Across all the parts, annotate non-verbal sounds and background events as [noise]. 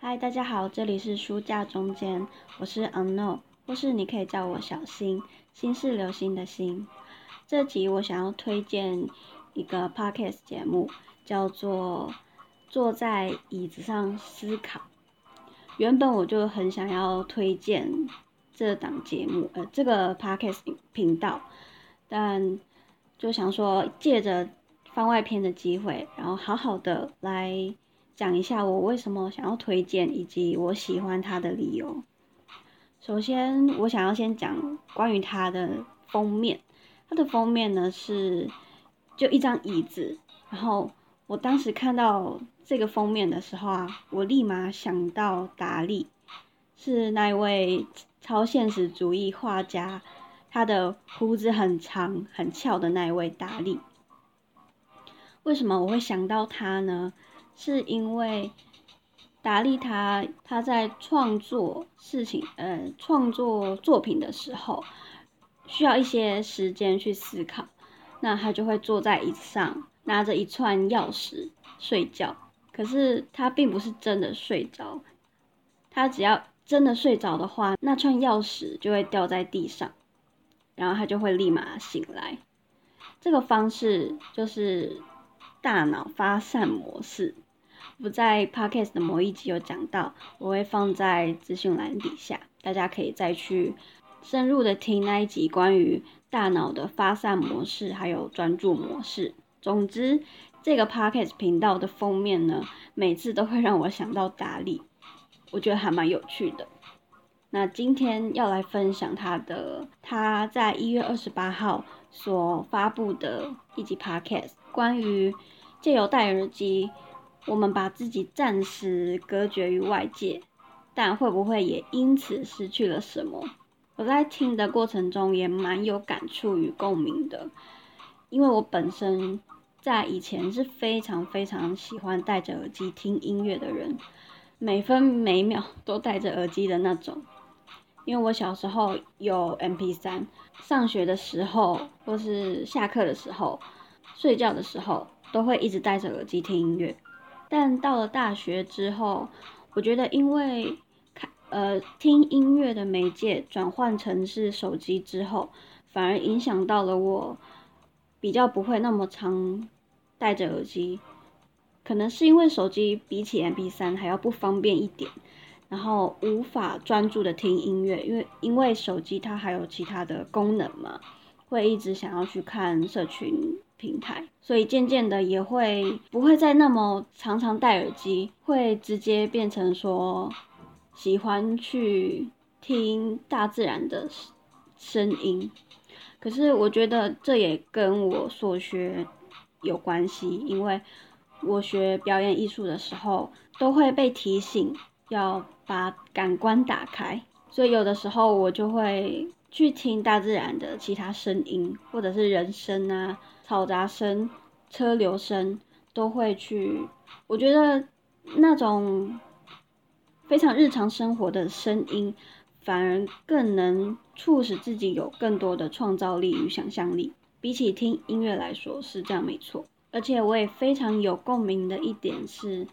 嗨，大家好，这里是书架中间，我是 Unknown，或是你可以叫我小新，心是流星的心。这集我想要推荐一个 podcast 节目，叫做《坐在椅子上思考》。原本我就很想要推荐这档节目，呃，这个 podcast 频道，但就想说借着番外篇的机会，然后好好的来。讲一下我为什么想要推荐，以及我喜欢它的理由。首先，我想要先讲关于它的封面。它的封面呢是就一张椅子，然后我当时看到这个封面的时候啊，我立马想到达利，是那一位超现实主义画家，他的胡子很长很翘的那一位达利。为什么我会想到他呢？是因为达利他他在创作事情，呃，创作作品的时候，需要一些时间去思考，那他就会坐在椅子上，拿着一串钥匙睡觉。可是他并不是真的睡着，他只要真的睡着的话，那串钥匙就会掉在地上，然后他就会立马醒来。这个方式就是大脑发散模式。我在 podcast 的某一集有讲到，我会放在资讯栏底下，大家可以再去深入的听那一集关于大脑的发散模式还有专注模式。总之，这个 podcast 频道的封面呢，每次都会让我想到达利，我觉得还蛮有趣的。那今天要来分享他的，他在一月二十八号所发布的一集 podcast，关于借由戴耳机。我们把自己暂时隔绝于外界，但会不会也因此失去了什么？我在听的过程中也蛮有感触与共鸣的，因为我本身在以前是非常非常喜欢戴着耳机听音乐的人，每分每秒 [laughs] 都戴着耳机的那种。因为我小时候有 MP3，上学的时候或是下课的时候、睡觉的时候，都会一直戴着耳机听音乐。但到了大学之后，我觉得因为看呃听音乐的媒介转换成是手机之后，反而影响到了我比较不会那么常戴着耳机，可能是因为手机比起 MP3 还要不方便一点，然后无法专注的听音乐，因为因为手机它还有其他的功能嘛，会一直想要去看社群。平台，所以渐渐的也会不会再那么常常戴耳机，会直接变成说喜欢去听大自然的声音。可是我觉得这也跟我所学有关系，因为我学表演艺术的时候都会被提醒要把感官打开，所以有的时候我就会去听大自然的其他声音，或者是人声啊。嘈杂声、车流声都会去，我觉得那种非常日常生活的声音，反而更能促使自己有更多的创造力与想象力。比起听音乐来说，是这样没错。而且我也非常有共鸣的一点是，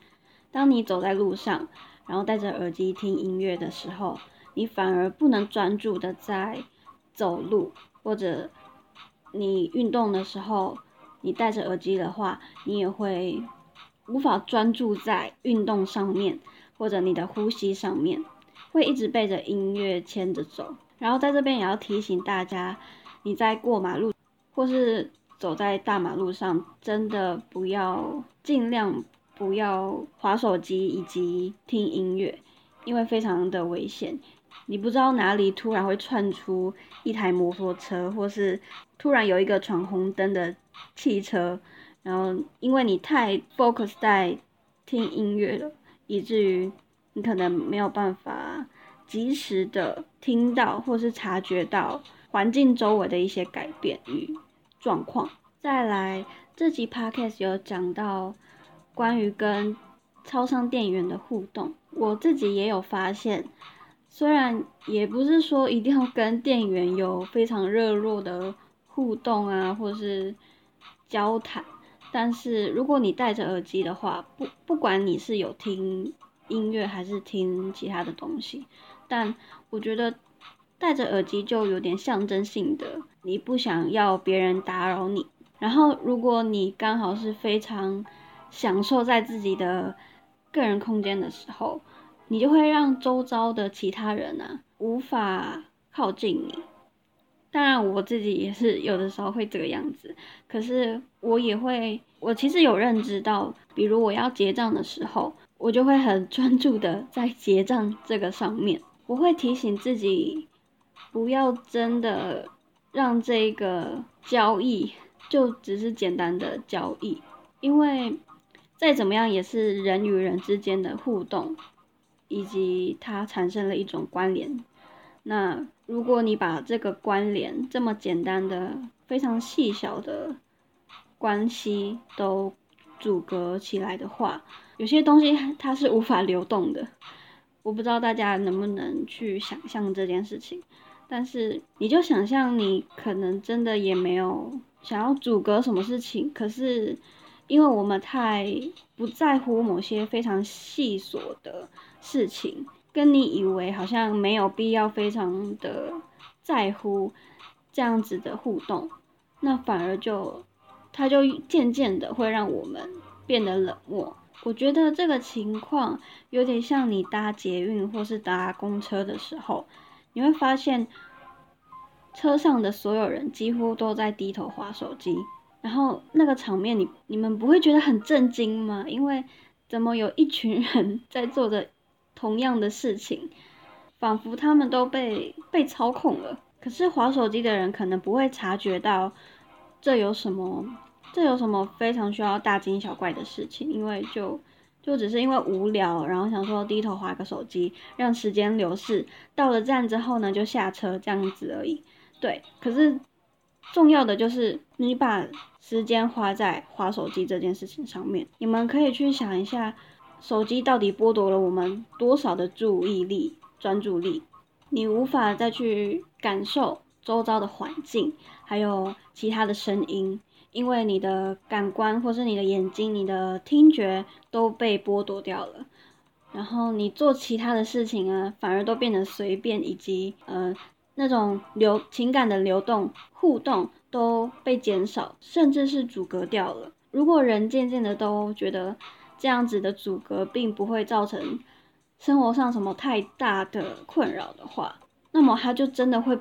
当你走在路上，然后戴着耳机听音乐的时候，你反而不能专注的在走路或者。你运动的时候，你戴着耳机的话，你也会无法专注在运动上面，或者你的呼吸上面，会一直被着音乐牵着走。然后在这边也要提醒大家，你在过马路或是走在大马路上，真的不要尽量不要划手机以及听音乐，因为非常的危险。你不知道哪里突然会窜出一台摩托车，或是突然有一个闯红灯的汽车，然后因为你太 focus 在听音乐了，以至于你可能没有办法及时的听到或是察觉到环境周围的一些改变与状况。再来，这集 podcast 有讲到关于跟超商店员的互动，我自己也有发现。虽然也不是说一定要跟店员有非常热络的互动啊，或是交谈，但是如果你戴着耳机的话，不不管你是有听音乐还是听其他的东西。但我觉得戴着耳机就有点象征性的，你不想要别人打扰你。然后如果你刚好是非常享受在自己的个人空间的时候，你就会让周遭的其他人啊无法靠近你。当然，我自己也是有的时候会这个样子，可是我也会，我其实有认知到，比如我要结账的时候，我就会很专注的在结账这个上面，我会提醒自己，不要真的让这个交易就只是简单的交易，因为再怎么样也是人与人之间的互动，以及它产生了一种关联。那如果你把这个关联这么简单的、非常细小的关系都阻隔起来的话，有些东西它是无法流动的。我不知道大家能不能去想象这件事情，但是你就想象你可能真的也没有想要阻隔什么事情，可是因为我们太不在乎某些非常细琐的事情。跟你以为好像没有必要非常的在乎这样子的互动，那反而就它就渐渐的会让我们变得冷漠。我觉得这个情况有点像你搭捷运或是搭公车的时候，你会发现车上的所有人几乎都在低头划手机，然后那个场面你你们不会觉得很震惊吗？因为怎么有一群人 [laughs] 在做着。同样的事情，仿佛他们都被被操控了。可是划手机的人可能不会察觉到这有什么，这有什么非常需要大惊小怪的事情，因为就就只是因为无聊，然后想说低头划个手机，让时间流逝。到了站之后呢，就下车这样子而已。对，可是重要的就是你把时间花在划手机这件事情上面。你们可以去想一下。手机到底剥夺了我们多少的注意力、专注力？你无法再去感受周遭的环境，还有其他的声音，因为你的感官或是你的眼睛、你的听觉都被剥夺掉了。然后你做其他的事情啊，反而都变得随便，以及呃那种流情感的流动、互动都被减少，甚至是阻隔掉了。如果人渐渐的都觉得，这样子的阻隔并不会造成生活上什么太大的困扰的话，那么它就真的会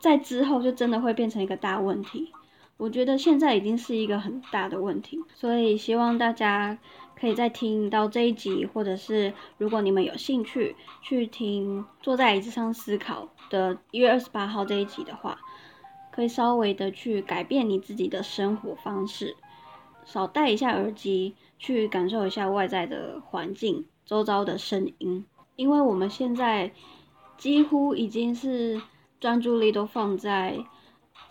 在之后就真的会变成一个大问题。我觉得现在已经是一个很大的问题，所以希望大家可以再听到这一集，或者是如果你们有兴趣去听坐在椅子上思考的一月二十八号这一集的话，可以稍微的去改变你自己的生活方式，少戴一下耳机。去感受一下外在的环境、周遭的声音，因为我们现在几乎已经是专注力都放在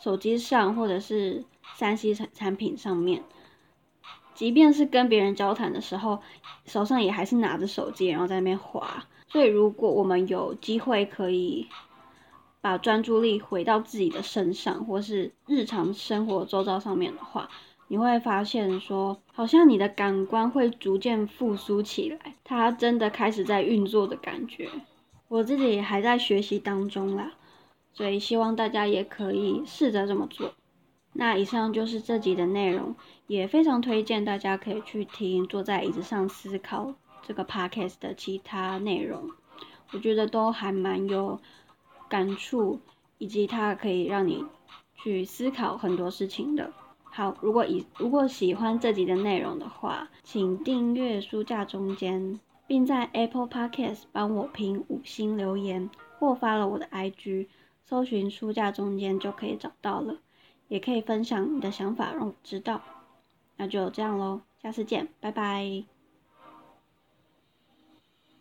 手机上或者是三 C 产产品上面，即便是跟别人交谈的时候，手上也还是拿着手机，然后在那边滑。所以，如果我们有机会可以把专注力回到自己的身上，或是日常生活周遭上面的话，你会发现，说好像你的感官会逐渐复苏起来，它真的开始在运作的感觉。我自己还在学习当中啦，所以希望大家也可以试着这么做。那以上就是这集的内容，也非常推荐大家可以去听坐在椅子上思考这个 podcast 的其他内容，我觉得都还蛮有感触，以及它可以让你去思考很多事情的。好，如果以如果喜欢这集的内容的话，请订阅书架中间，并在 Apple Podcast 帮我评五星留言，或发了我的 IG，搜寻书架中间就可以找到了。也可以分享你的想法让我知道。那就这样喽，下次见，拜拜。